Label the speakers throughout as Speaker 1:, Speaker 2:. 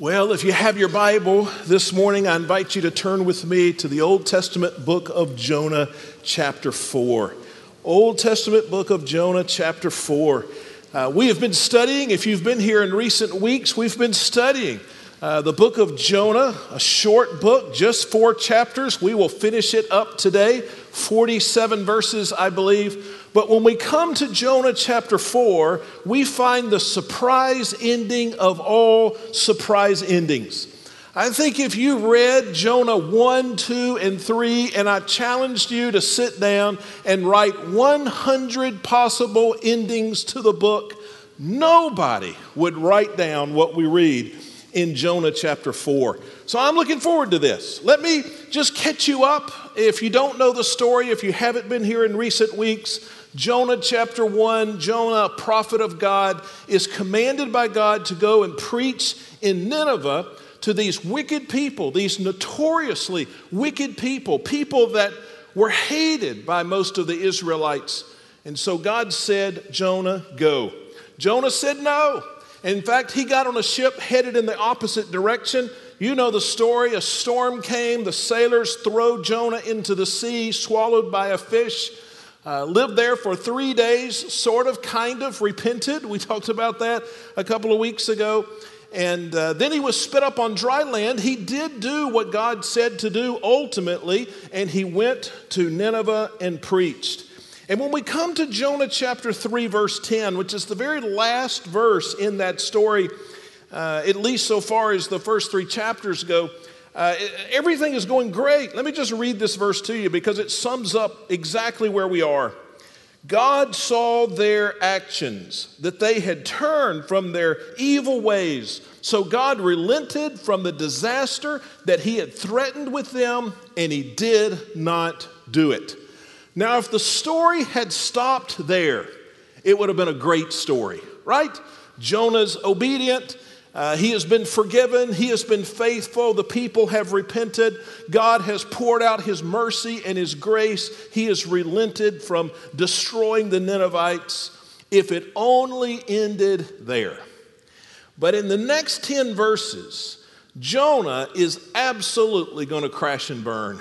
Speaker 1: Well, if you have your Bible this morning, I invite you to turn with me to the Old Testament book of Jonah, chapter 4. Old Testament book of Jonah, chapter 4. Uh, we have been studying, if you've been here in recent weeks, we've been studying uh, the book of Jonah, a short book, just four chapters. We will finish it up today, 47 verses, I believe. But when we come to Jonah chapter 4, we find the surprise ending of all surprise endings. I think if you read Jonah 1, 2, and 3, and I challenged you to sit down and write 100 possible endings to the book, nobody would write down what we read in Jonah chapter 4. So I'm looking forward to this. Let me just catch you up. If you don't know the story, if you haven't been here in recent weeks, Jonah chapter 1, Jonah, prophet of God, is commanded by God to go and preach in Nineveh to these wicked people, these notoriously wicked people, people that were hated by most of the Israelites. And so God said, Jonah, go. Jonah said no. In fact, he got on a ship headed in the opposite direction. You know the story. A storm came. The sailors throw Jonah into the sea, swallowed by a fish. Uh, lived there for three days, sort of, kind of, repented. We talked about that a couple of weeks ago. And uh, then he was spit up on dry land. He did do what God said to do ultimately, and he went to Nineveh and preached. And when we come to Jonah chapter 3, verse 10, which is the very last verse in that story, uh, at least so far as the first three chapters go, uh, everything is going great. Let me just read this verse to you because it sums up exactly where we are. God saw their actions, that they had turned from their evil ways. So God relented from the disaster that he had threatened with them, and he did not do it. Now, if the story had stopped there, it would have been a great story, right? Jonah's obedient. Uh, he has been forgiven. He has been faithful. The people have repented. God has poured out his mercy and his grace. He has relented from destroying the Ninevites. If it only ended there. But in the next 10 verses, Jonah is absolutely going to crash and burn.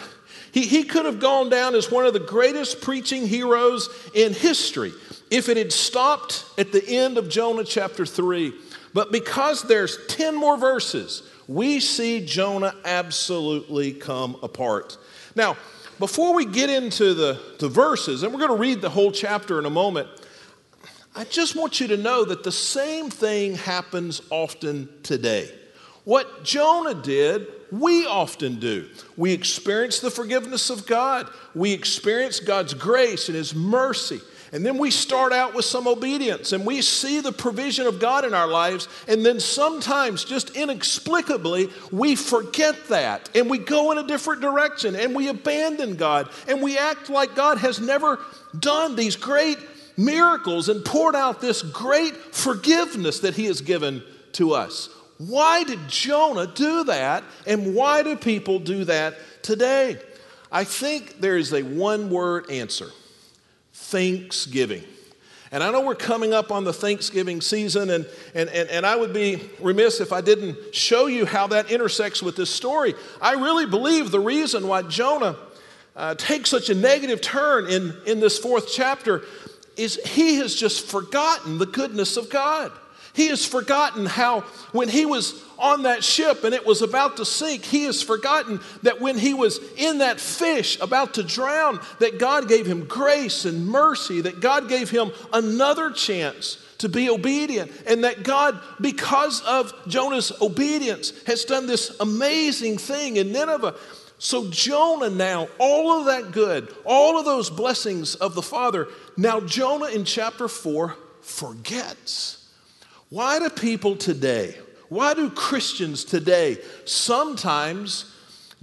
Speaker 1: He, he could have gone down as one of the greatest preaching heroes in history if it had stopped at the end of Jonah chapter 3. But because there's 10 more verses, we see Jonah absolutely come apart. Now, before we get into the, the verses, and we're going to read the whole chapter in a moment, I just want you to know that the same thing happens often today. What Jonah did we often do. We experience the forgiveness of God, we experience God's grace and His mercy. And then we start out with some obedience and we see the provision of God in our lives. And then sometimes, just inexplicably, we forget that and we go in a different direction and we abandon God and we act like God has never done these great miracles and poured out this great forgiveness that He has given to us. Why did Jonah do that? And why do people do that today? I think there is a one word answer thanksgiving. And I know we're coming up on the Thanksgiving season, and, and, and, and, I would be remiss if I didn't show you how that intersects with this story. I really believe the reason why Jonah uh, takes such a negative turn in, in this fourth chapter is he has just forgotten the goodness of God. He has forgotten how, when he was on that ship and it was about to sink, he has forgotten that when he was in that fish about to drown, that God gave him grace and mercy, that God gave him another chance to be obedient, and that God, because of Jonah's obedience, has done this amazing thing in Nineveh. So, Jonah now, all of that good, all of those blessings of the Father, now Jonah in chapter 4 forgets. Why do people today, why do Christians today sometimes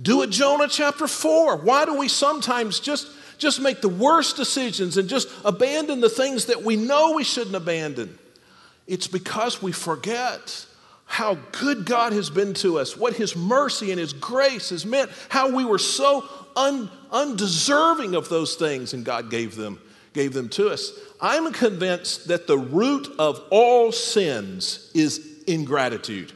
Speaker 1: do a Jonah chapter 4? Why do we sometimes just, just make the worst decisions and just abandon the things that we know we shouldn't abandon? It's because we forget how good God has been to us, what His mercy and His grace has meant, how we were so un, undeserving of those things, and God gave them, gave them to us. I'm convinced that the root of all sins is ingratitude.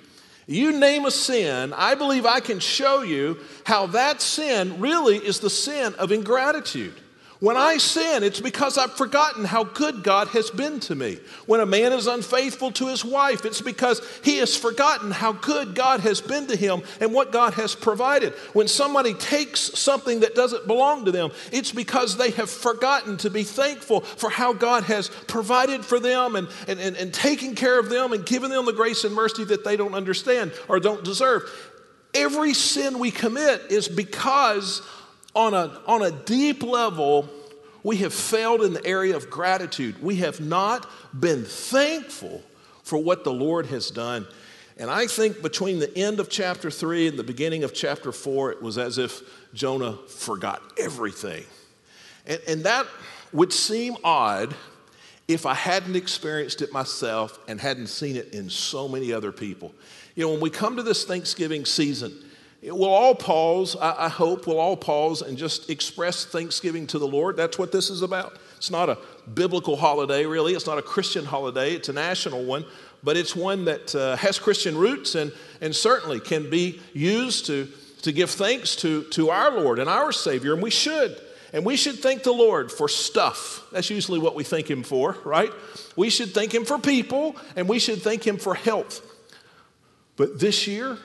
Speaker 1: You name a sin, I believe I can show you how that sin really is the sin of ingratitude. When I sin, it's because I've forgotten how good God has been to me. When a man is unfaithful to his wife, it's because he has forgotten how good God has been to him and what God has provided. When somebody takes something that doesn't belong to them, it's because they have forgotten to be thankful for how God has provided for them and, and, and, and taken care of them and given them the grace and mercy that they don't understand or don't deserve. Every sin we commit is because on a, on a deep level, we have failed in the area of gratitude. We have not been thankful for what the Lord has done. And I think between the end of chapter three and the beginning of chapter four, it was as if Jonah forgot everything. And, and that would seem odd if I hadn't experienced it myself and hadn't seen it in so many other people. You know, when we come to this Thanksgiving season, We'll all pause, I hope, we'll all pause and just express thanksgiving to the Lord. That's what this is about. It's not a biblical holiday, really. It's not a Christian holiday, it's a national one, but it's one that uh, has Christian roots and, and certainly can be used to, to give thanks to, to our Lord and our Savior, and we should. And we should thank the Lord for stuff. That's usually what we thank Him for, right? We should thank Him for people, and we should thank Him for health. But this year,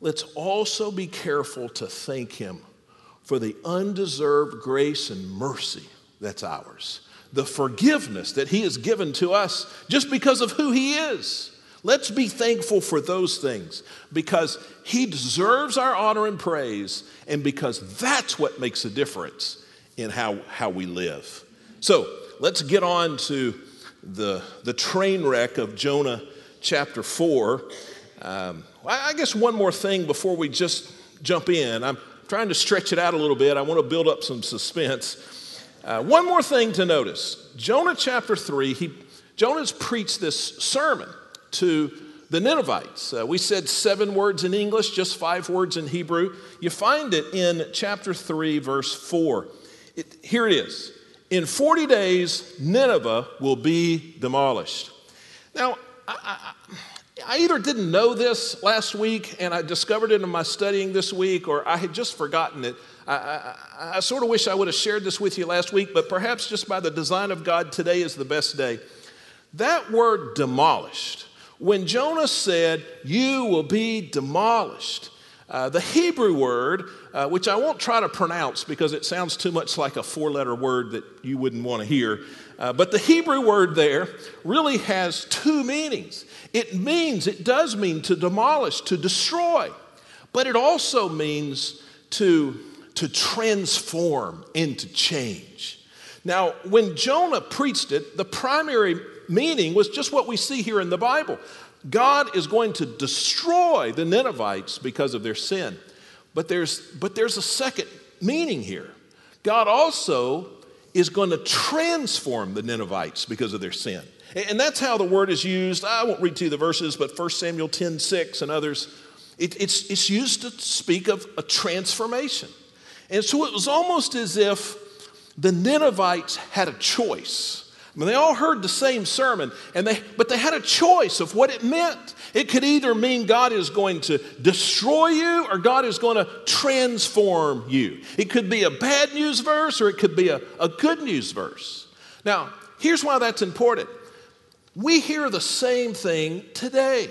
Speaker 1: let's also be careful to thank Him for the undeserved grace and mercy that's ours, the forgiveness that He has given to us just because of who He is. Let's be thankful for those things because He deserves our honor and praise, and because that's what makes a difference in how, how we live. So let's get on to the, the train wreck of Jonah chapter 4. Um, I guess one more thing before we just jump in. I'm trying to stretch it out a little bit. I want to build up some suspense. Uh, one more thing to notice Jonah chapter 3, he, Jonah's preached this sermon to the Ninevites. Uh, we said seven words in English, just five words in Hebrew. You find it in chapter 3, verse 4. It, here it is In 40 days, Nineveh will be demolished. Now, I, I, I either didn't know this last week and I discovered it in my studying this week, or I had just forgotten it. I, I, I, sort of wish I would have shared this with you last week, but perhaps just by the design of God, today is the best day. That word demolished, when Jonah said, You will be demolished, uh, the Hebrew word, uh, which I won't try to pronounce because it sounds too much like a four letter word that you wouldn't want to hear, uh, but the Hebrew word there really has two meanings. It means, it does mean to demolish, to destroy, but it also means to, to transform and to change. Now, when Jonah preached it, the primary meaning was just what we see here in the Bible God is going to destroy the Ninevites because of their sin. But there's, but there's a second meaning here. God also is going to transform the Ninevites because of their sin. And that's how the word is used. I won't read to you the verses, but 1 Samuel 10 6 and others, it, it's, it's used to speak of a transformation. And so it was almost as if the Ninevites had a choice. I mean, they all heard the same sermon, and they, but they had a choice of what it meant. It could either mean God is going to destroy you or God is going to transform you. It could be a bad news verse or it could be a, a good news verse. Now, here's why that's important we hear the same thing today.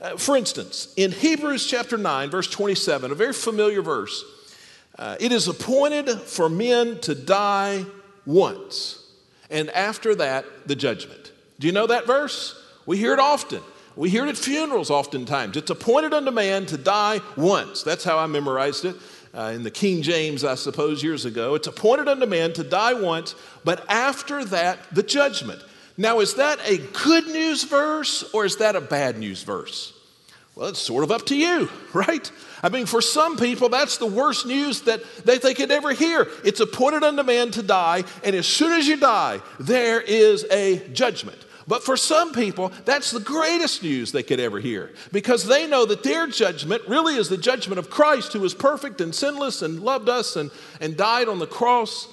Speaker 1: Uh, for instance, in Hebrews chapter 9, verse 27, a very familiar verse, uh, it is appointed for men to die once, and after that, the judgment. Do you know that verse? We hear it often. We hear it at funerals oftentimes. It's appointed unto man to die once. That's how I memorized it. Uh, in the King James, I suppose, years ago. It's appointed unto man to die once, but after that, the judgment. Now, is that a good news verse or is that a bad news verse? Well, it's sort of up to you, right? I mean, for some people, that's the worst news that they, they could ever hear. It's appointed unto man to die, and as soon as you die, there is a judgment. But for some people, that's the greatest news they could ever hear because they know that their judgment really is the judgment of Christ, who is perfect and sinless and loved us and, and died on the cross.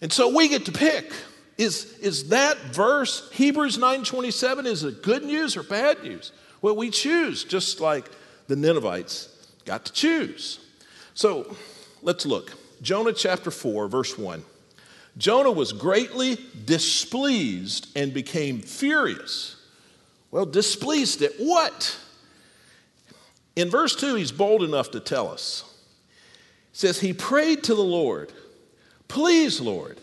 Speaker 1: And so we get to pick. Is, is that verse, Hebrews 9.27, is it good news or bad news? Well, we choose, just like the Ninevites got to choose. So let's look. Jonah chapter 4, verse 1. Jonah was greatly displeased and became furious. Well, displeased at what? In verse 2, he's bold enough to tell us. Says, He prayed to the Lord, Please, Lord,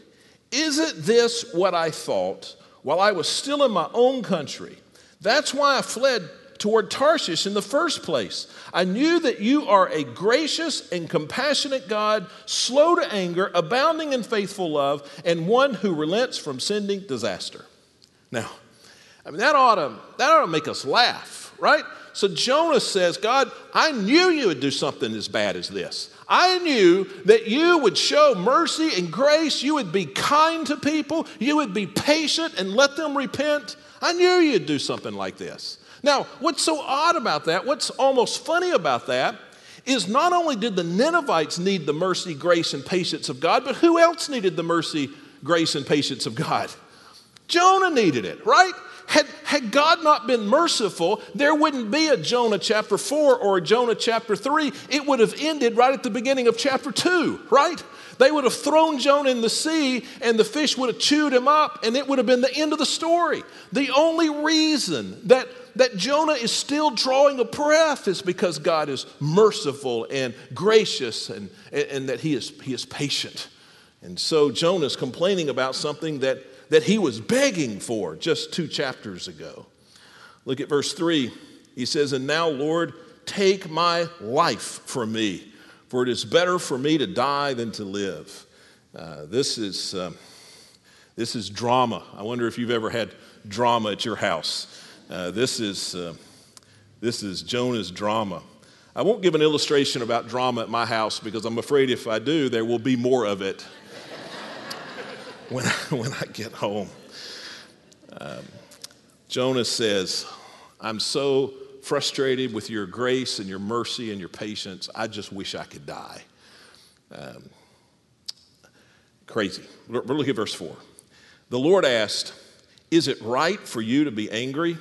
Speaker 1: isn't this what I thought while I was still in my own country? That's why I fled toward Tarshish in the first place. I knew that you are a gracious and compassionate God, slow to anger, abounding in faithful love, and one who relents from sending disaster. Now, I mean, that ought to, that ought to make us laugh, right? So Jonah says, God, I knew you would do something as bad as this. I knew that you would show mercy and grace. You would be kind to people. You would be patient and let them repent. I knew you'd do something like this. Now, what's so odd about that, what's almost funny about that, is not only did the Ninevites need the mercy, grace, and patience of God, but who else needed the mercy, grace, and patience of God? Jonah needed it, right? Had, had God not been merciful, there wouldn't be a Jonah chapter 4 or a Jonah chapter 3. It would have ended right at the beginning of chapter 2, right? They would have thrown Jonah in the sea and the fish would have chewed him up and it would have been the end of the story. The only reason that that Jonah is still drawing a breath is because God is merciful and gracious and, and that he is, he is patient. And so Jonah is complaining about something that, that he was begging for just two chapters ago. Look at verse 3. He says, And now, Lord, take my life from me, for it is better for me to die than to live. Uh, this, is, uh, this is drama. I wonder if you've ever had drama at your house. Uh, this, is, uh, this is Jonah's drama. I won't give an illustration about drama at my house because I'm afraid if I do, there will be more of it when, I, when I get home. Um, Jonah says, I'm so frustrated with your grace and your mercy and your patience. I just wish I could die. Um, crazy. Look at verse 4. The Lord asked, Is it right for you to be angry?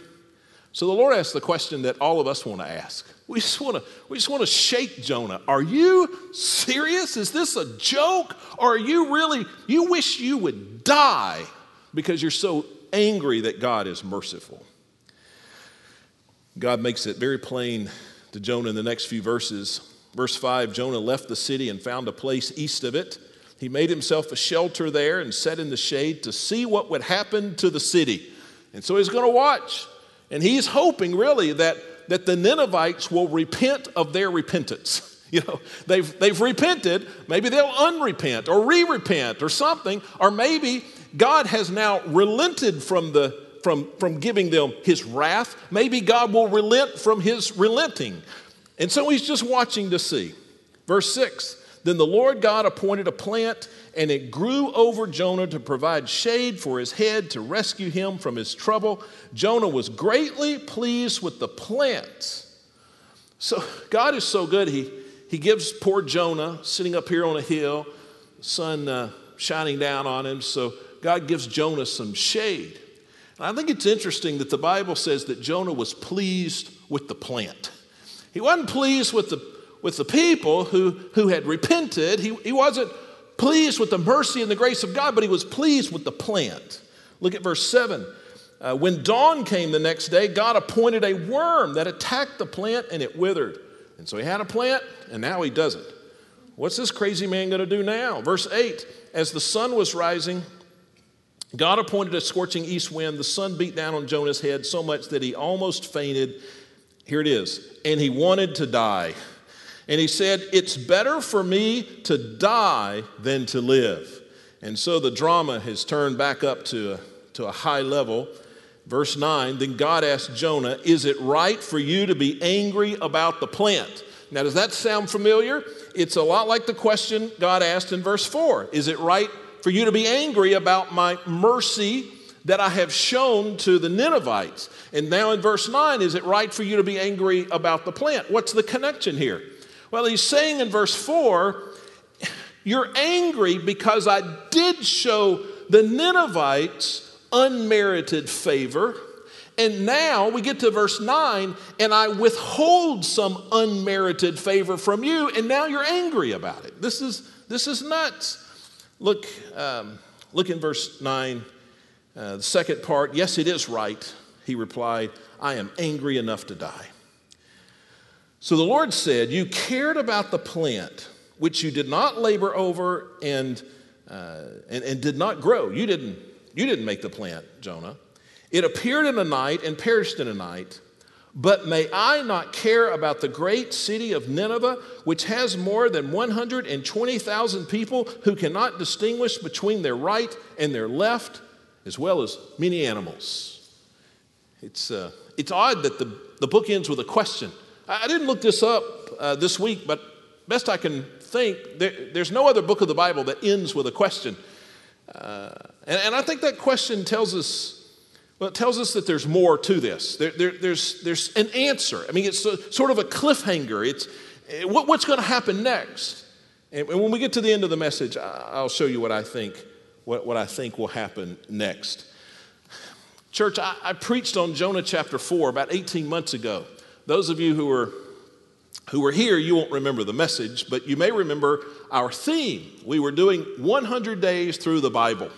Speaker 1: So the Lord asked the question that all of us want to ask. We just want to, we just want to shake Jonah. Are you serious? Is this a joke? Or are you really, you wish you would die because you're so angry that God is merciful? God makes it very plain to Jonah in the next few verses. Verse 5 Jonah left the city and found a place east of it. He made himself a shelter there and sat in the shade to see what would happen to the city. And so he's going to watch. And he's hoping really that, that the Ninevites will repent of their repentance. You know, they've, they've repented. Maybe they'll unrepent or re repent or something. Or maybe God has now relented from, the, from, from giving them his wrath. Maybe God will relent from his relenting. And so he's just watching to see. Verse 6 Then the Lord God appointed a plant and it grew over Jonah to provide shade for his head to rescue him from his trouble. Jonah was greatly pleased with the plant. So God is so good. He, he gives poor Jonah sitting up here on a hill, sun uh, shining down on him. So God gives Jonah some shade. And I think it's interesting that the Bible says that Jonah was pleased with the plant. He wasn't pleased with the, with the people who, who had repented. He, he wasn't pleased with the mercy and the grace of God, but he was pleased with the plant. Look at verse 7. Uh, when dawn came the next day, God appointed a worm that attacked the plant and it withered. And so he had a plant and now he doesn't. What's this crazy man going to do now? Verse 8 As the sun was rising, God appointed a scorching east wind. The sun beat down on Jonah's head so much that he almost fainted. Here it is. And he wanted to die. And he said, It's better for me to die than to live. And so the drama has turned back up to a, to a high level. Verse 9 Then God asked Jonah, Is it right for you to be angry about the plant? Now, does that sound familiar? It's a lot like the question God asked in verse 4 Is it right for you to be angry about my mercy that I have shown to the Ninevites? And now in verse 9, is it right for you to be angry about the plant? What's the connection here? Well, he's saying in verse 4, You're angry because I did show the Ninevites unmerited favor, And now we get to verse 9, and I withhold some unmerited favor from you, and now you're angry about it. This is, this is nuts. Look, um, look in verse 9, uh, the second part. Yes, it is right, he replied. I am angry enough to die. So the Lord said, You cared about the plant which you did not labor over and, uh, and, and did not grow. You didn't, you didn't make the plant, Jonah. It appeared in a night and perished in a night. But may I not care about the great city of Nineveh, which has more than 120,000 people who cannot distinguish between their right and their left, as well as many animals? It's, uh, it's odd that the, the book ends with a question. I, didn't look this up uh, this week, but best I can think, there, there's no other book of the Bible that ends with a question. Uh, and, and, I think that question tells us, well, it tells us that there's more to this. There, there, there's, there's an answer. I mean, it's a, sort of a cliffhanger. It's eh, what, what's going to happen next. And, and when we get to the end of the message, I'll show you what I think, what, what I think will happen next. Church, I, I preached on Jonah chapter 4 about 18 months ago. Those of you who were who were here, you won't remember the message, but you may remember our theme. We were doing 100 days through the Bible.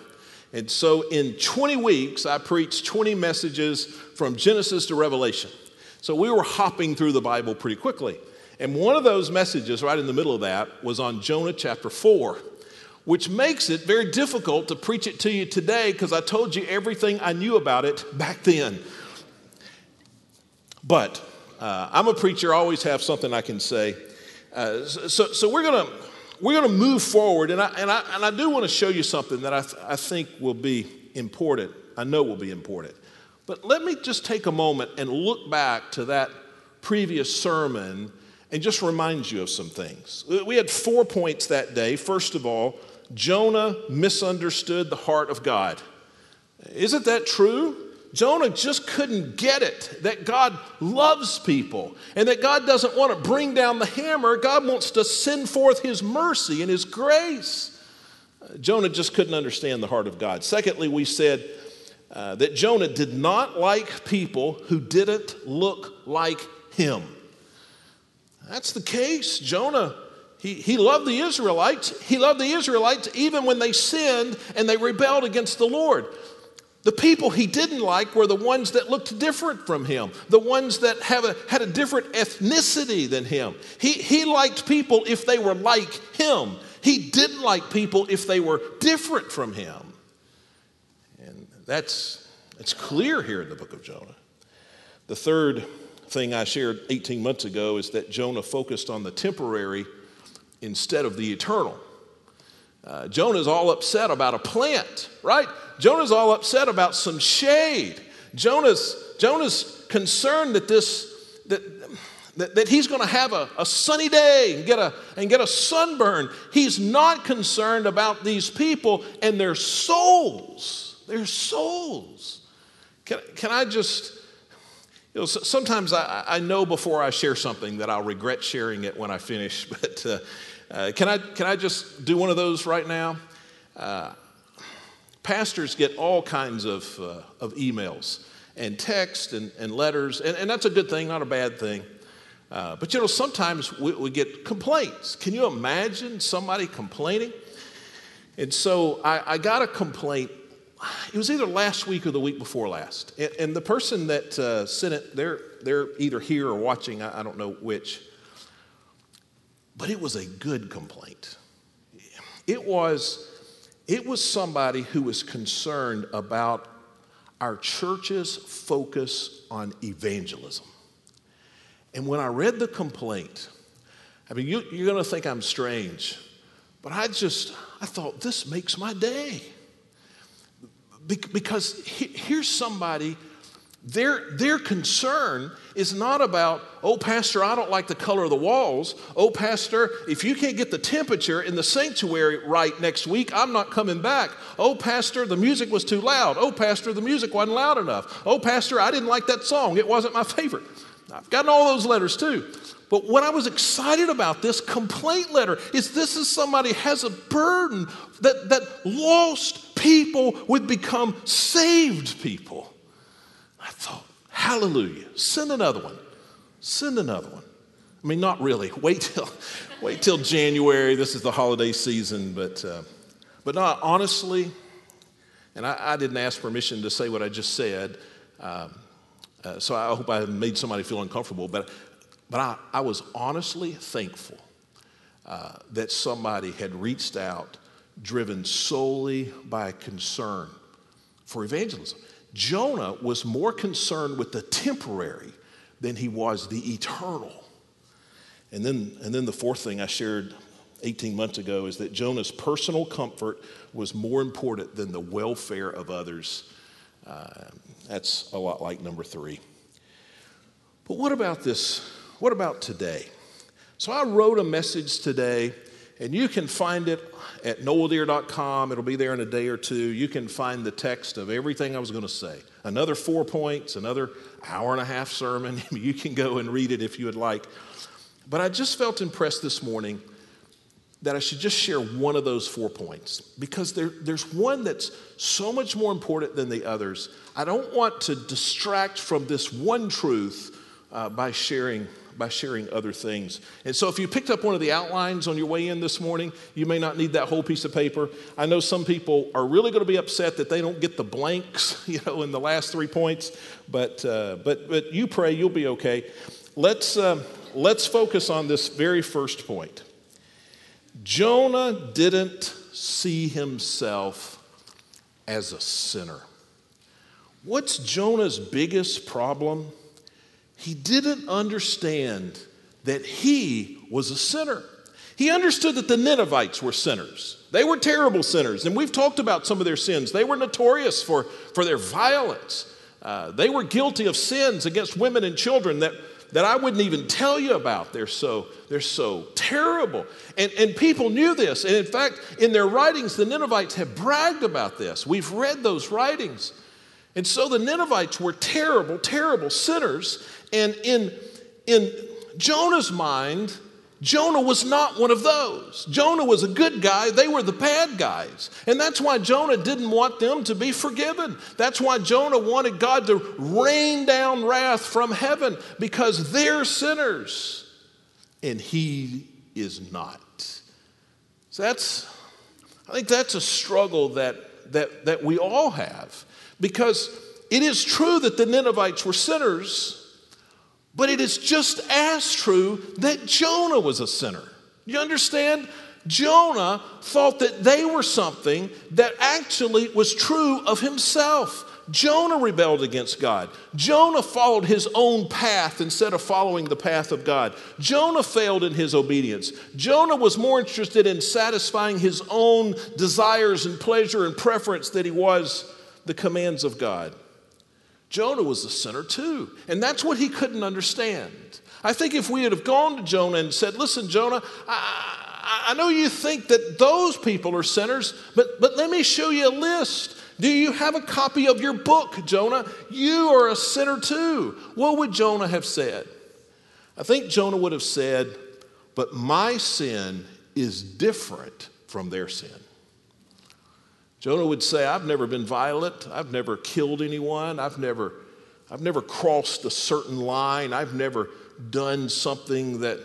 Speaker 1: And so in 20 weeks, I preached 20 messages from Genesis to Revelation. So we were hopping through the Bible pretty quickly. And one of those messages, right in the middle of that, was on Jonah chapter 4, which makes it very difficult to preach it to you today because I told you everything I knew about it back then. But uh, I'm a preacher, I always have something I can say. Uh, so, so we're going to we're to move forward, and I, and I, and I do want to show you something that I, th- I think will be important. I know will be important. But let me just take a moment and look back to that previous sermon and just remind you of some things. We had four points that day. First of all, Jonah misunderstood the heart of God. Isn't that true? Jonah just couldn't get it that God loves people and that God doesn't want to bring down the hammer. God wants to send forth his mercy and his grace. Jonah just couldn't understand the heart of God. Secondly, we said uh, that Jonah did not like people who didn't look like him. That's the case. Jonah, he, he loved the Israelites. He loved the Israelites even when they sinned and they rebelled against the Lord. The people he didn't like were the ones that looked different from him, the ones that have a, had a different ethnicity than him. He, he liked people if they were like him. He didn't like people if they were different from him. And that's, that's clear here in the book of Jonah. The third thing I shared 18 months ago is that Jonah focused on the temporary instead of the eternal. Uh, Jonah's all upset about a plant, right? Jonah's all upset about some shade. Jonah's, Jonah's concerned that this, that, that, that he's going to have a, a sunny day and get a, and get a sunburn. He's not concerned about these people and their souls. Their souls. Can, can I just, you know, sometimes I, I know before I share something that I'll regret sharing it when I finish, but uh, uh, can, I, can I just do one of those right now? Uh, pastors get all kinds of, uh, of emails and text and, and letters, and, and that's a good thing, not a bad thing. Uh, but you know, sometimes we, we, get complaints. Can you imagine somebody complaining? And so I, I, got a complaint. It was either last week or the week before last. And, and the person that uh, sent it, they're, they're either here or watching, I, I don't know which. But it was a good complaint. It was, it was somebody who was concerned about our church's focus on evangelism. And when I read the complaint, I mean, you, are going to think I'm strange, but I just, I thought, this makes my day. Be- because he, here's somebody their, their concern is not about, oh, Pastor, I don't like the color of the walls. Oh, Pastor, if you can't get the temperature in the sanctuary right next week, I'm not coming back. Oh, Pastor, the music was too loud. Oh, Pastor, the music wasn't loud enough. Oh, Pastor, I didn't like that song. It wasn't my favorite. I've gotten all those letters too. But what I was excited about this complaint letter is this is somebody has a burden that, that lost people would become saved people thought, hallelujah, send another one. Send another one. I mean, not really. Wait till, wait till January. This is the holiday season, but, uh, but not honestly. And I, I, didn't ask permission to say what I just said, um, uh, so I hope I made somebody feel uncomfortable. But, but I, I was honestly thankful uh, that somebody had reached out, driven solely by concern for evangelism. Jonah was more concerned with the temporary than he was the eternal. And then, and then the fourth thing I shared 18 months ago is that Jonah's personal comfort was more important than the welfare of others. Uh, that's a lot like number three. But what about this? What about today? So I wrote a message today, and you can find it at noeldeer.com. It'll be there in a day or two. You can find the text of everything I was going to say. Another four points, another hour and a half sermon. you can go and read it if you would like. But I just felt impressed this morning that I should just share one of those four points because there, there's one that's so much more important than the others. I don't want to distract from this one truth uh, by sharing by sharing other things. And so, if you picked up one of the outlines on your way in this morning, you may not need that whole piece of paper. I know some people are really going to be upset that they don't get the blanks, you know, in the last three points. But uh, but but you pray, you'll be okay. Let's uh, let's focus on this very first point. Jonah didn't see himself as a sinner. What's Jonah's biggest problem? He didn't understand that he was a sinner. He understood that the Ninevites were sinners. They were terrible sinners, and we've talked about some of their sins. They were notorious for, for their violence. Uh, they were guilty of sins against women and children that, that I wouldn't even tell you about. They're so, they're so terrible. And, and people knew this. And in fact, in their writings, the Ninevites have bragged about this. We've read those writings. And so the Ninevites were terrible, terrible sinners. And in, in Jonah's mind, Jonah was not one of those. Jonah was a good guy, they were the bad guys. And that's why Jonah didn't want them to be forgiven. That's why Jonah wanted God to rain down wrath from heaven because they're sinners and he is not. So that's, I think that's a struggle that, that, that we all have because it is true that the Ninevites were sinners. But it is just as true that Jonah was a sinner. You understand? Jonah thought that they were something that actually was true of himself. Jonah rebelled against God. Jonah followed his own path instead of following the path of God. Jonah failed in his obedience. Jonah was more interested in satisfying his own desires and pleasure and preference than he was the commands of God. Jonah was a sinner too. And that's what he couldn't understand. I think if we had have gone to Jonah and said, Listen, Jonah, I, I know you think that those people are sinners, but, but let me show you a list. Do you have a copy of your book, Jonah? You are a sinner too. What would Jonah have said? I think Jonah would have said, But my sin is different from their sin. Jonah would say, I've never been violent. I've never killed anyone. I've never, I've never crossed a certain line. I've never done something that,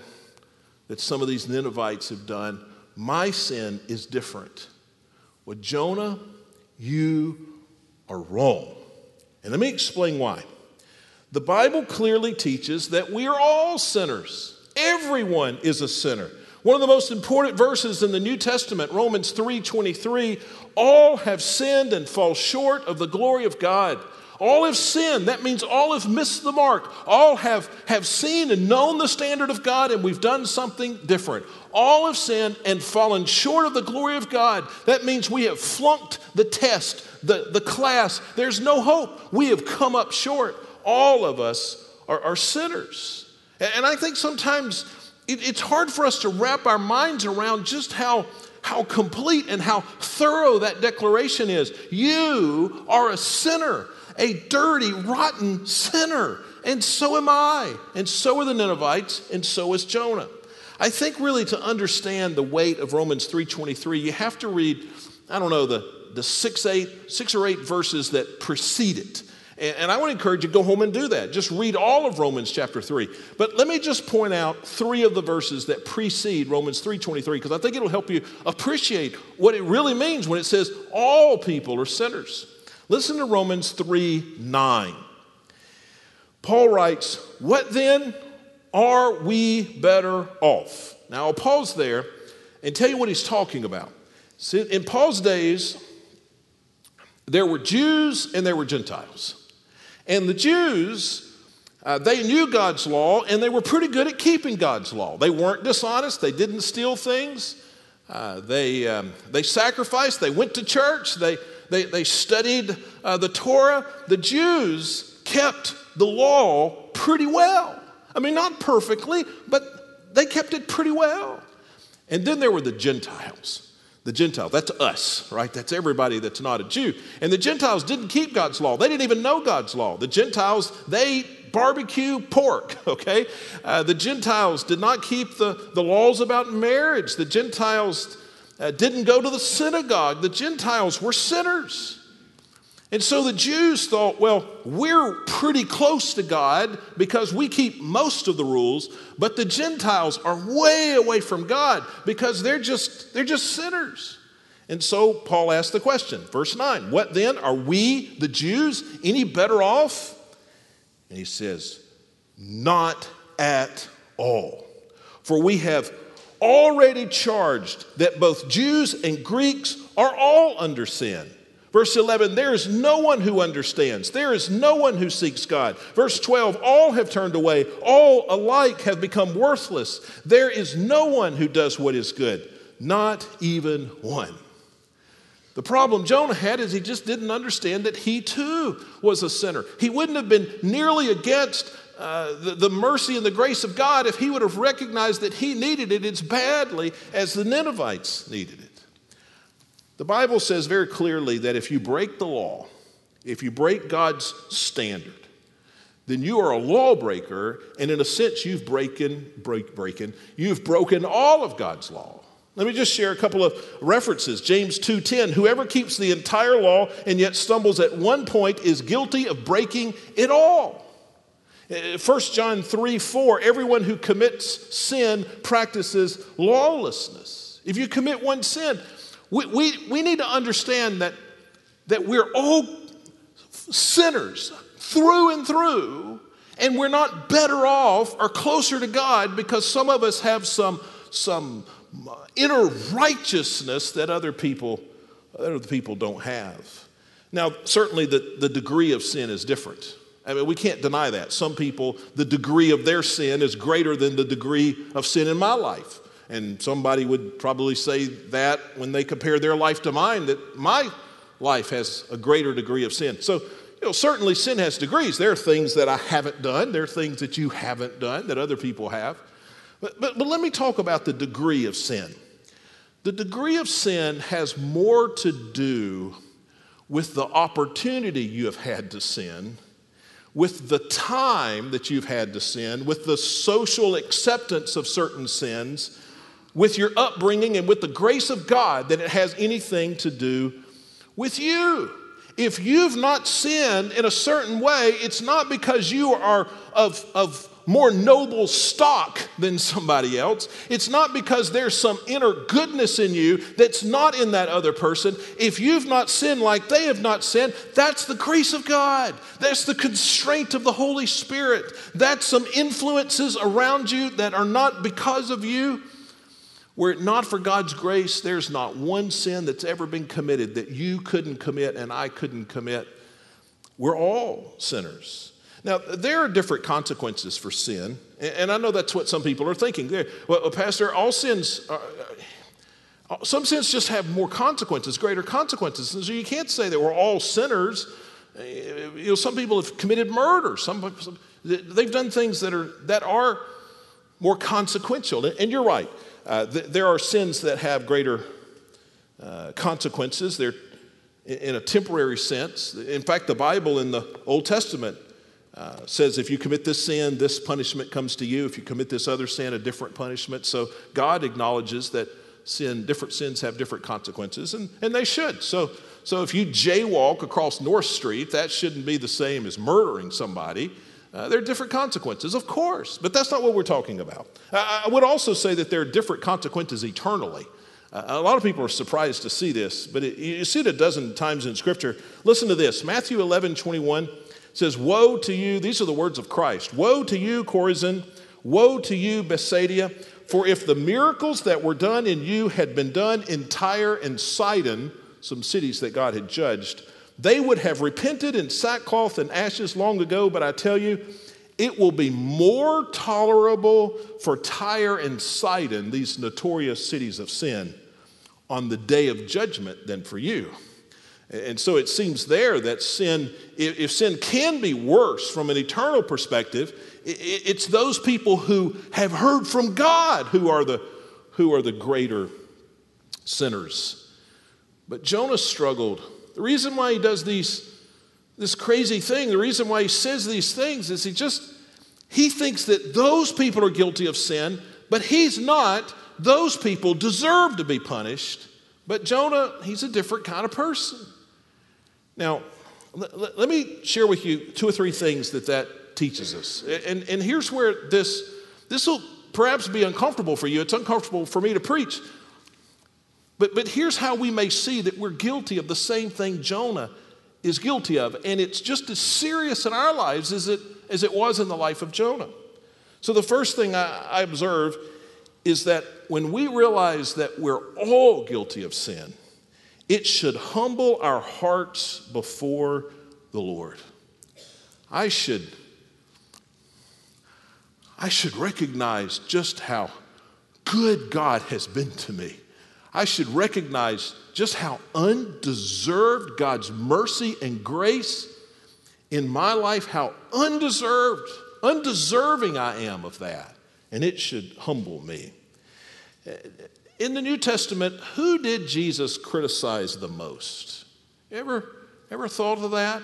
Speaker 1: that some of these Ninevites have done. My sin is different. Well, Jonah, you are wrong. And let me explain why. The Bible clearly teaches that we are all sinners. Everyone is a sinner. One of the most important verses in the New Testament, Romans 3:23, all have sinned and fall short of the glory of God. All have sinned. That means all have missed the mark. All have, have seen and known the standard of God, and we've done something different. All have sinned and fallen short of the glory of God. That means we have flunked the test, the, the class. There's no hope. We have come up short. All of us are, are sinners. And I think sometimes it, it's hard for us to wrap our minds around just how, how complete and how thorough that declaration is. You are a sinner, a dirty, rotten sinner. And so am I. And so are the Ninevites, and so is Jonah. I think really to understand the weight of Romans 3:23, you have to read, I don't know, the, the six, eight, six or eight verses that precede it. And, and I want to encourage you to go home and do that. Just read all of Romans chapter 3. But let me just point out three of the verses that precede Romans 3.23 because I think it'll help you appreciate what it really means when it says all people are sinners. Listen to Romans 3 9. Paul writes, What then are we better off? Now I'll pause there and tell you what he's talking about. See, in Paul's days, there were Jews and there were Gentiles. And the Jews, uh, they knew God's law and they were pretty good at keeping God's law. They weren't dishonest, they didn't steal things, uh, they, um, they sacrificed, they went to church, they, they, they studied uh, the Torah. The Jews kept the law pretty well. I mean, not perfectly, but they kept it pretty well. And then there were the Gentiles. The Gentiles, that's us, right? That's everybody that's not a Jew. And the Gentiles didn't keep God's law. They didn't even know God's law. The Gentiles, they barbecue pork, okay? Uh, the Gentiles did not keep the, the laws about marriage. The Gentiles uh, didn't go to the synagogue. The Gentiles were sinners. And so the Jews thought, well, we're pretty close to God because we keep most of the rules, but the Gentiles are way away from God because they're just they're just sinners. And so Paul asked the question, verse 9, what then are we the Jews any better off? And he says, not at all. For we have already charged that both Jews and Greeks are all under sin. Verse 11, there is no one who understands. There is no one who seeks God. Verse 12, all have turned away. All alike have become worthless. There is no one who does what is good, not even one. The problem Jonah had is he just didn't understand that he too was a sinner. He wouldn't have been nearly against uh, the, the mercy and the grace of God if he would have recognized that he needed it as badly as the Ninevites needed it. The Bible says very clearly that if you break the law, if you break God's standard, then you are a lawbreaker, and in a sense, you've breaking, break, breaking, you've broken all of God's law. Let me just share a couple of references. James 2:10, whoever keeps the entire law and yet stumbles at one point is guilty of breaking it all. 1 uh, John 3 4, everyone who commits sin practices lawlessness. If you commit one sin, we, we, we need to understand that, that we're all sinners through and through, and we're not better off or closer to God because some of us have some, some inner righteousness that other people, other people don't have. Now, certainly the, the degree of sin is different. I mean, we can't deny that. Some people, the degree of their sin is greater than the degree of sin in my life. And somebody would probably say that when they compare their life to mine, that my life has a greater degree of sin. So, you know, certainly sin has degrees. There are things that I haven't done, there are things that you haven't done that other people have. But, but, but let me talk about the degree of sin. The degree of sin has more to do with the opportunity you have had to sin, with the time that you've had to sin, with the social acceptance of certain sins, with your upbringing and with the grace of God than it has anything to do with you. If you've not sinned in a certain way, it's not because you are of, of more noble stock than somebody else. It's not because there's some inner goodness in you that's not in that other person. If you've not sinned like they have not sinned, that's the grace of God. That's the constraint of the Holy Spirit. That's some influences around you that are not because of you. Were it not for God's grace, there's not one sin that's ever been committed that you couldn't commit and I couldn't commit. We're all sinners. Now, there are different consequences for sin, and I know that's what some people are thinking. Well, Pastor, all sins, are, uh, some sins just have more consequences, greater consequences. And so you can't say that we're all sinners. You know, some people have committed murder. Some, they've done things that are that are more consequential. And you're right. Uh, th- there are sins that have greater uh, consequences. They're in a temporary sense. In fact, the Bible in the Old Testament uh, says if you commit this sin, this punishment comes to you. If you commit this other sin, a different punishment. So God acknowledges that sin, different sins have different consequences, and, and they should. So, so if you jaywalk across North Street, that shouldn't be the same as murdering somebody. Uh, there are different consequences, of course, but that's not what we're talking about. I, I would also say that there are different consequences eternally. Uh, a lot of people are surprised to see this, but it, you see it a dozen times in Scripture. Listen to this Matthew 11 21 says, Woe to you, these are the words of Christ. Woe to you, Chorazin. Woe to you, Bethsaida. For if the miracles that were done in you had been done in Tyre and Sidon, some cities that God had judged, they would have repented in sackcloth and ashes long ago, but I tell you, it will be more tolerable for Tyre and Sidon, these notorious cities of sin, on the day of judgment than for you. And so it seems there that sin, if sin can be worse from an eternal perspective, it's those people who have heard from God who are the, who are the greater sinners. But Jonah struggled. The reason why he does these this crazy thing. The reason why he says these things is he just he thinks that those people are guilty of sin, but he's not. Those people deserve to be punished. But Jonah, he's a different kind of person. Now, let, let me share with you two or three things that that teaches us. And, and here's where this this will perhaps be uncomfortable for you. It's uncomfortable for me to preach. But, but here's how we may see that we're guilty of the same thing Jonah is guilty of. And it's just as serious in our lives as it, as it was in the life of Jonah. So, the first thing I, I observe is that when we realize that we're all guilty of sin, it should humble our hearts before the Lord. I should, I should recognize just how good God has been to me. I should recognize just how undeserved God's mercy and grace in my life, how undeserved, undeserving I am of that. And it should humble me. In the New Testament, who did Jesus criticize the most? Ever, ever thought of that?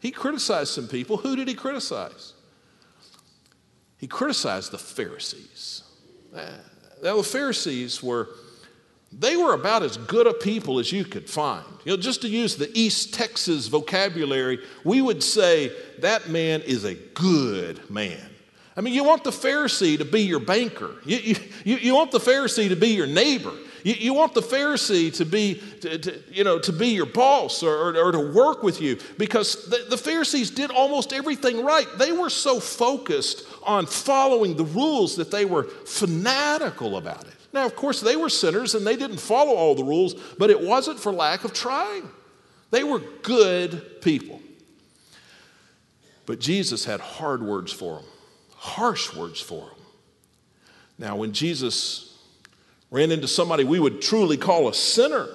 Speaker 1: He criticized some people. Who did he criticize? He criticized the Pharisees. Eh, now, the Pharisees were they were about as good a people as you could find. You know, just to use the East Texas vocabulary, we would say that man is a good man. I mean, you want the Pharisee to be your banker. You, you, you want the Pharisee to be your neighbor. You, you want the Pharisee to be, to, to, you know, to be your boss or, or, or to work with you because the, the Pharisees did almost everything right. They were so focused on following the rules that they were fanatical about it. Now, of course, they were sinners and they didn't follow all the rules, but it wasn't for lack of trying. They were good people. But Jesus had hard words for them, harsh words for them. Now, when Jesus ran into somebody we would truly call a sinner,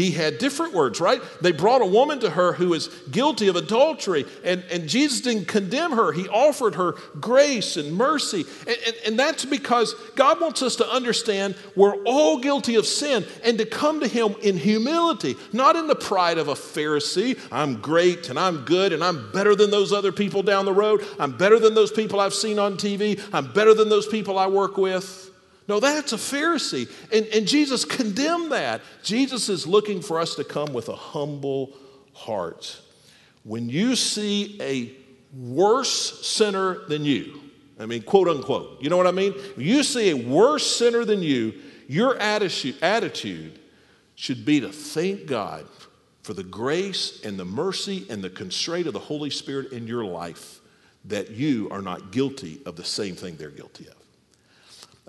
Speaker 1: he had different words, right? They brought a woman to her who was guilty of adultery, and, and Jesus didn't condemn her. He offered her grace and mercy. And, and, and that's because God wants us to understand we're all guilty of sin and to come to Him in humility, not in the pride of a Pharisee. I'm great and I'm good and I'm better than those other people down the road. I'm better than those people I've seen on TV. I'm better than those people I work with. No, that's a Pharisee. And, and Jesus condemned that. Jesus is looking for us to come with a humble heart. When you see a worse sinner than you, I mean, quote unquote, you know what I mean? you see a worse sinner than you, your attitude, attitude should be to thank God for the grace and the mercy and the constraint of the Holy Spirit in your life that you are not guilty of the same thing they're guilty of.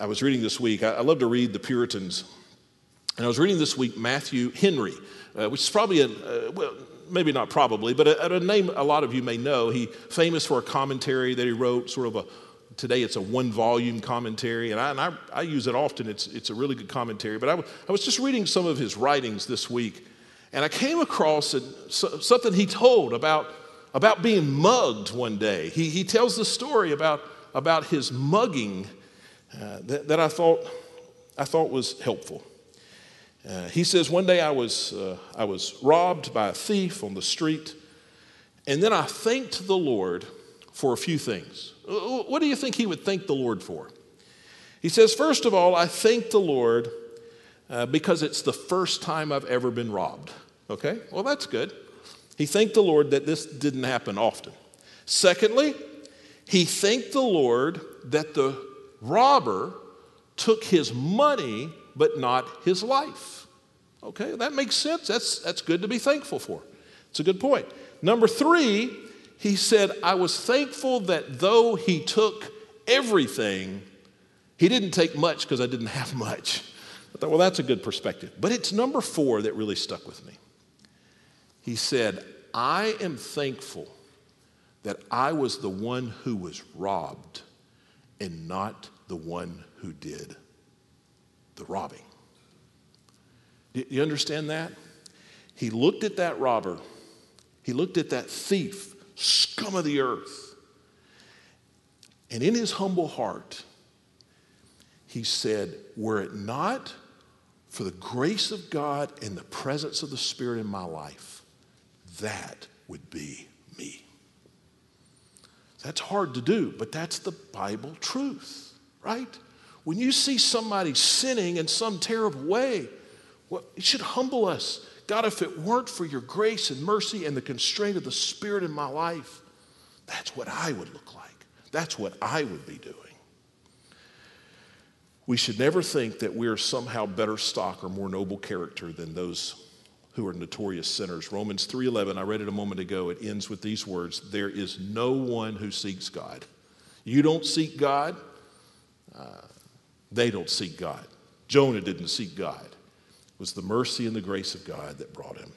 Speaker 1: I was reading this week, I, I love to read the Puritans, and I was reading this week Matthew Henry, uh, which is probably a, uh, well, maybe not probably, but a, a, name a lot of you may know. He famous for a commentary that he wrote, sort of a today it's a one volume commentary, and, I, and I, I, use it often. It's, it's a really good commentary. But I, I was just reading some of his writings this week, and I came across a, something he told about, about being mugged one day. He, he tells the story about, about his mugging uh, that, that, I, thought, I thought was helpful. Uh, he says, One day I was, uh, I was robbed by a thief on the street, and then I thanked the Lord for a few things. What do you think he would thank the Lord for? He says, First of all, I thank the Lord uh, because it's the first time I've ever been robbed. Okay, well, that's good. He thanked the Lord that this didn't happen often. Secondly, he thanked the Lord that the robber took his money but not his life. Okay, that makes sense. That's, that's good to be thankful for. It's a good point. Number three, he said, I was thankful that though he took everything, he didn't take much because I didn't have much. I thought, well, that's a good perspective. But it's number four that really stuck with me. He said, I am thankful that I was the one who was robbed and not the one who did the robbing. Do you understand that? He looked at that robber, he looked at that thief, scum of the earth, and in his humble heart, he said, Were it not for the grace of God and the presence of the Spirit in my life, that would be me. That's hard to do, but that's the Bible truth, right? When you see somebody sinning in some terrible way, well, it should humble us. God, if it weren't for your grace and mercy and the constraint of the Spirit in my life, that's what I would look like. That's what I would be doing. We should never think that we are somehow better stock or more noble character than those who are notorious sinners. Romans 3:11, I read it a moment ago. It ends with these words, there is no one who seeks God. You don't seek God, they don't seek God. Jonah didn't seek God. It was the mercy and the grace of God that brought him.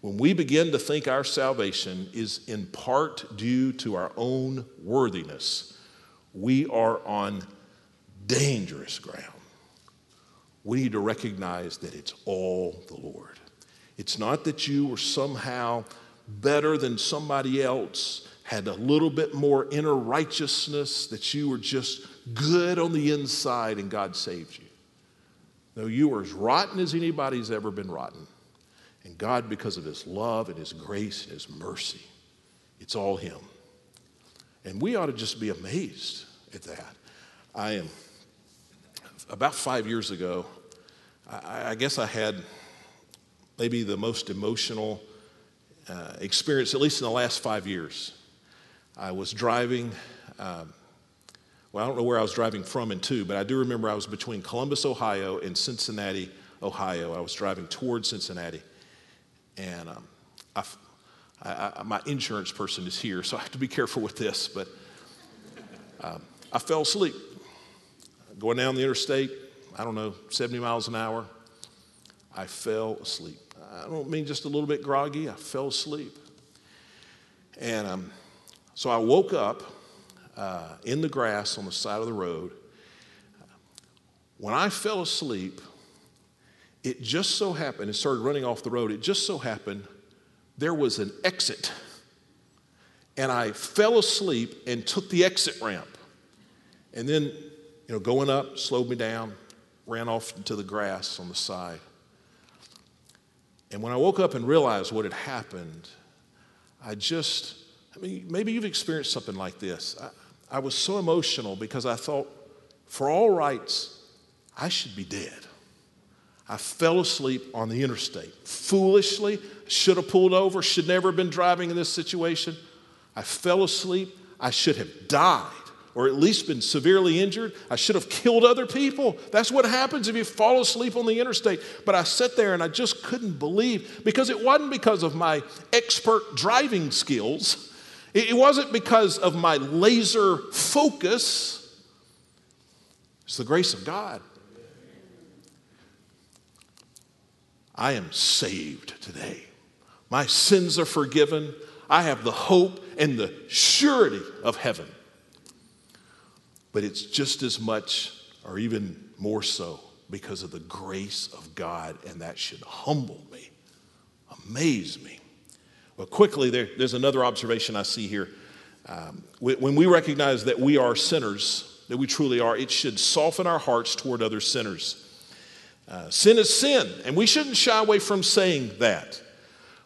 Speaker 1: When we begin to think our salvation is in part due to our own worthiness, we are on dangerous ground. We need to recognize that it's all the Lord. It's not that you were somehow better than somebody else, had a little bit more inner righteousness, that you were just good on the inside and God saved you. No, you were as rotten as anybody's ever been rotten. And God, because of His love and His grace and His mercy, it's all Him. And we ought to just be amazed at that. I am, about five years ago, I, I guess I had maybe the most emotional uh, experience, at least in the last five years. I was driving. Um, well, I don't know where I was driving from and to, but I do remember I was between Columbus, Ohio, and Cincinnati, Ohio. I was driving toward Cincinnati. And um, I, I, my insurance person is here, so I have to be careful with this. But um, I fell asleep going down the interstate, I don't know, 70 miles an hour. I fell asleep. I don't mean just a little bit groggy, I fell asleep. And um, so I woke up uh, in the grass on the side of the road. When I fell asleep, it just so happened, it started running off the road, it just so happened there was an exit. And I fell asleep and took the exit ramp. And then, you know, going up slowed me down, ran off into the grass on the side. And when I woke up and realized what had happened, I just, I mean, maybe you've experienced something like this. I, I was so emotional because I thought, for all rights, I should be dead. I fell asleep on the interstate. Foolishly, should have pulled over, should never have been driving in this situation. I fell asleep. I should have died or at least been severely injured. I should have killed other people. That's what happens if you fall asleep on the interstate. But I sat there and I just couldn't believe because it wasn't because of my expert driving skills. It wasn't because of my laser focus, it's the grace of God. I am saved today. My sins are forgiven. I have the hope and the surety of heaven. But it's just as much, or even more so, because of the grace of God, and that should humble me, amaze me. Well, quickly, there, there's another observation I see here. Um, when we recognize that we are sinners, that we truly are, it should soften our hearts toward other sinners. Uh, sin is sin, and we shouldn't shy away from saying that.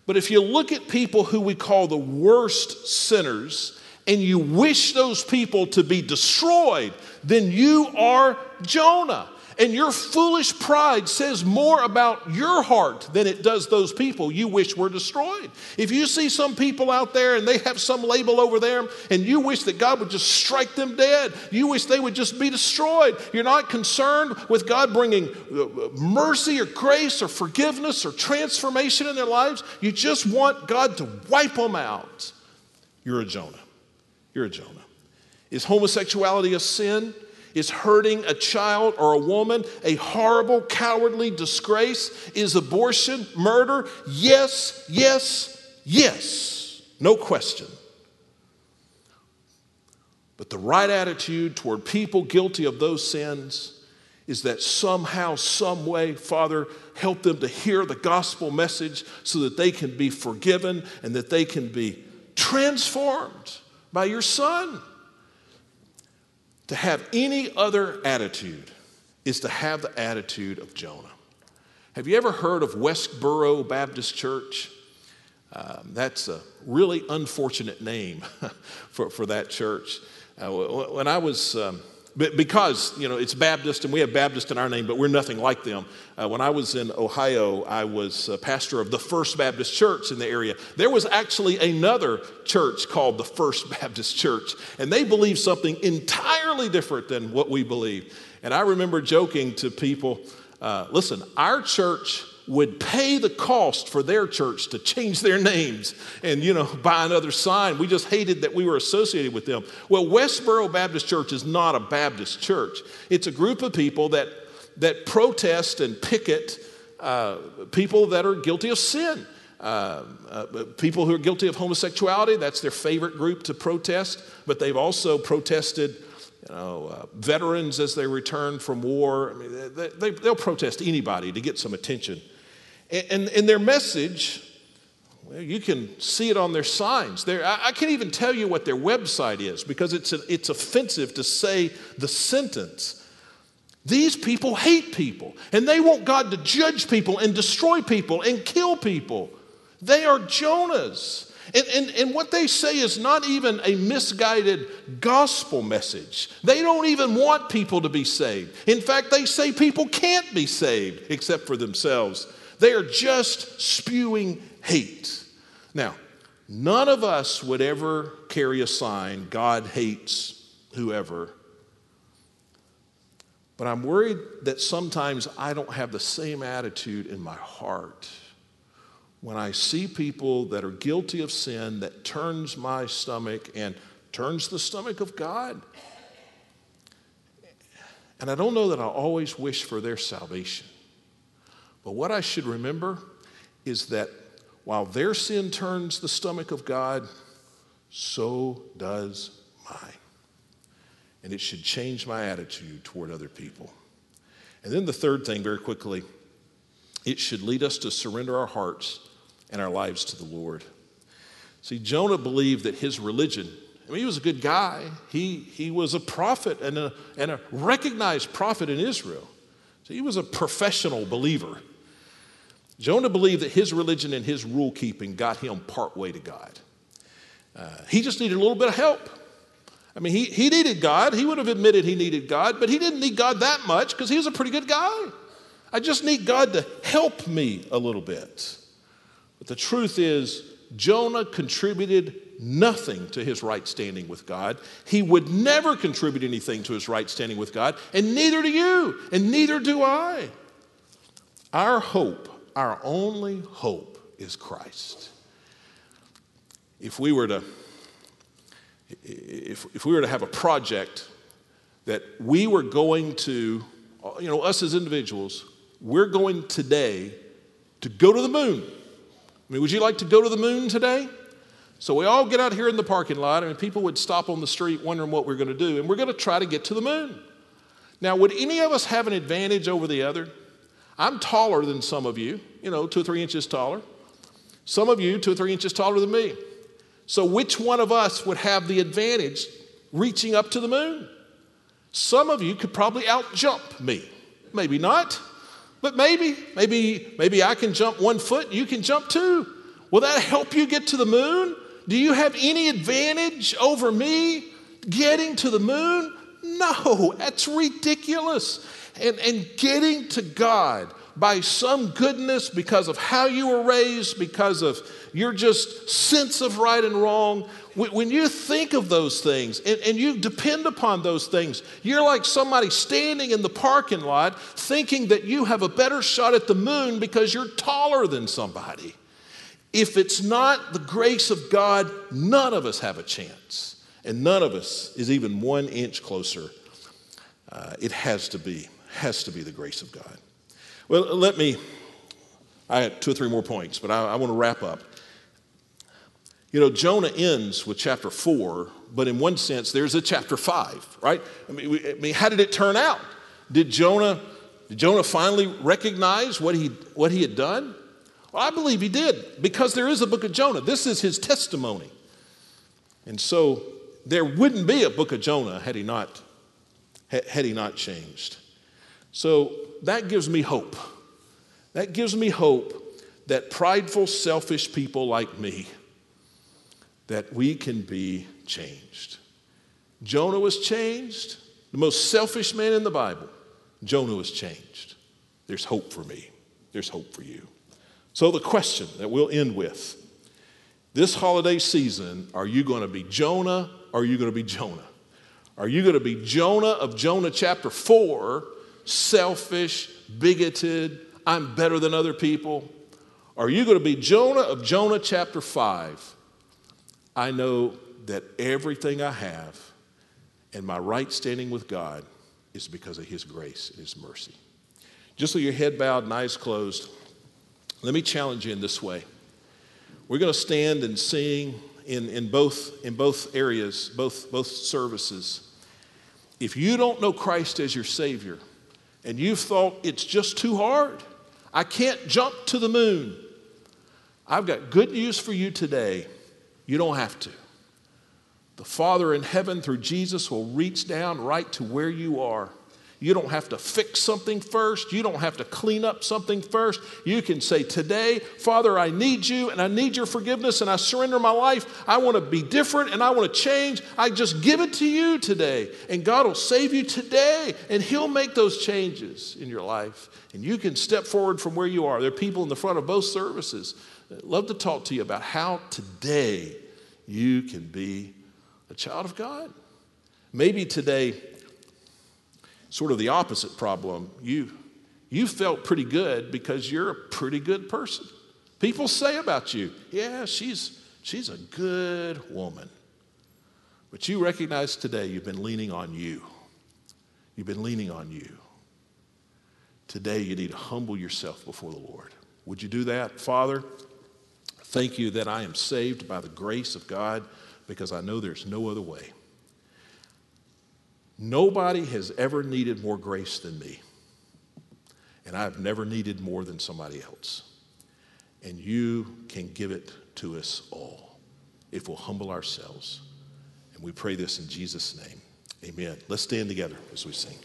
Speaker 1: But if you look at people who we call the worst sinners, and you wish those people to be destroyed, then you are Jonah. And your foolish pride says more about your heart than it does those people you wish were destroyed. If you see some people out there and they have some label over them and you wish that God would just strike them dead, you wish they would just be destroyed, you're not concerned with God bringing uh, mercy or grace or forgiveness or transformation in their lives. You just want God to wipe them out. You're a Jonah. You're a Jonah. Is homosexuality a sin? Is hurting a child or a woman a horrible, cowardly disgrace? Is abortion murder? Yes, yes, yes. No question. But the right attitude toward people guilty of those sins is that somehow, some way, Father, help them to hear the gospel message so that they can be forgiven and that they can be transformed by your Son. To have any other attitude is to have the attitude of Jonah. Have you ever heard of Westboro Baptist Church? Um, that's a really unfortunate name for, for that church. Uh, when I was um, because you know it's Baptist and we have Baptist in our name, but we're nothing like them. Uh, when I was in Ohio, I was pastor of the First Baptist Church in the area. There was actually another church called the First Baptist Church, and they believed something entirely different than what we believe. And I remember joking to people, uh, "Listen, our church." Would pay the cost for their church to change their names and, you know, buy another sign. We just hated that we were associated with them. Well, Westboro Baptist Church is not a Baptist church. It's a group of people that, that protest and picket uh, people that are guilty of sin. Uh, uh, people who are guilty of homosexuality, that's their favorite group to protest, but they've also protested you know, uh, veterans as they return from war. I mean, they, they, they'll protest anybody to get some attention. And, and their message, well, you can see it on their signs. There, I, I can't even tell you what their website is because it's, a, it's offensive to say the sentence. These people hate people, and they want God to judge people and destroy people and kill people. They are Jonahs. And, and, and what they say is not even a misguided gospel message. They don't even want people to be saved. In fact, they say people can't be saved except for themselves. They are just spewing hate. Now, none of us would ever carry a sign, God hates whoever. But I'm worried that sometimes I don't have the same attitude in my heart when I see people that are guilty of sin that turns my stomach and turns the stomach of God. And I don't know that I always wish for their salvation. But what I should remember is that while their sin turns the stomach of God, so does mine. And it should change my attitude toward other people. And then the third thing, very quickly, it should lead us to surrender our hearts and our lives to the Lord. See, Jonah believed that his religion, I mean, he was a good guy. He, he was a prophet and a, and a recognized prophet in Israel. So he was a professional believer. Jonah believed that his religion and his rule keeping got him partway to God. Uh, he just needed a little bit of help. I mean, he, he needed God. He would have admitted he needed God, but he didn't need God that much because he was a pretty good guy. I just need God to help me a little bit. But the truth is, Jonah contributed nothing to his right standing with God. He would never contribute anything to his right standing with God, and neither do you, and neither do I. Our hope our only hope is Christ. If we were to if, if we were to have a project that we were going to, you know, us as individuals, we're going today to go to the moon. I mean, would you like to go to the moon today? So we all get out here in the parking lot, and people would stop on the street wondering what we're going to do, and we're going to try to get to the moon. Now, would any of us have an advantage over the other? I'm taller than some of you, you know, two or three inches taller. Some of you, two or three inches taller than me. So, which one of us would have the advantage reaching up to the moon? Some of you could probably outjump me. Maybe not, but maybe. Maybe, maybe I can jump one foot, you can jump two. Will that help you get to the moon? Do you have any advantage over me getting to the moon? No, that's ridiculous. And, and getting to God by some goodness because of how you were raised, because of your just sense of right and wrong, when you think of those things and, and, you depend upon those things, you're like somebody standing in the parking lot thinking that you have a better shot at the moon because you're taller than somebody. If it's not the grace of God, none of us have a chance. And none of us is even one inch closer. Uh, it has to be, has to be the grace of God. Well, let me, I had two or three more points, but I, I want to wrap up. You know, Jonah ends with chapter four, but in one sense, there's a chapter five, right? I mean, we, I mean how did it turn out? Did Jonah, did Jonah finally recognize what he, what he had done? Well, I believe he did because there is a book of Jonah. This is his testimony. And so there wouldn't be a book of Jonah had he not, had he not changed. So that gives me hope. That gives me hope that prideful, selfish people like me, that we can be changed. Jonah was changed, the most selfish man in the Bible. Jonah was changed. There's hope for me. There's hope for you. So, the question that we'll end with this holiday season, are you going to be Jonah or are you going to be Jonah? Are you going to be Jonah of Jonah chapter 4 selfish, bigoted, I'm better than other people? Are you going to be Jonah of Jonah chapter 5? I know that everything I have and my right standing with God is because of His grace and His mercy. Just with your head bowed and eyes closed, let me challenge you in this way. We're going to stand and sing in, in, both, in both areas, both, both services. If you don't know Christ as your Savior, and you've thought it's just too hard, I can't jump to the moon. I've got good news for you today. You don't have to. The Father in heaven, through Jesus, will reach down right to where you are you don't have to fix something first. You don't have to clean up something first. You can say, Today, Father, I need you and I need your forgiveness and I surrender my life. I want to be different and I want to change. I just give it to you today. And God will save you today and He'll make those changes in your life. And you can step forward from where you are. There are people in the front of both services that love to talk to you about how today you can be a child of God. Maybe today, sort of the opposite problem. You, you felt pretty good because you're a pretty good person. People say about you, yeah, she's, she's a good woman. But you recognize today you've been leaning on you. You've been leaning on you. Today you need to humble yourself before the Lord. Would you do that? Father, thank you that I am saved by the grace of God because I know there's no other way. Nobody has ever needed more grace than me. And I've never needed more than somebody else. And you can give it to us all if we'll humble ourselves. And we pray this in Jesus' name. Amen. Let's stand together as we sing.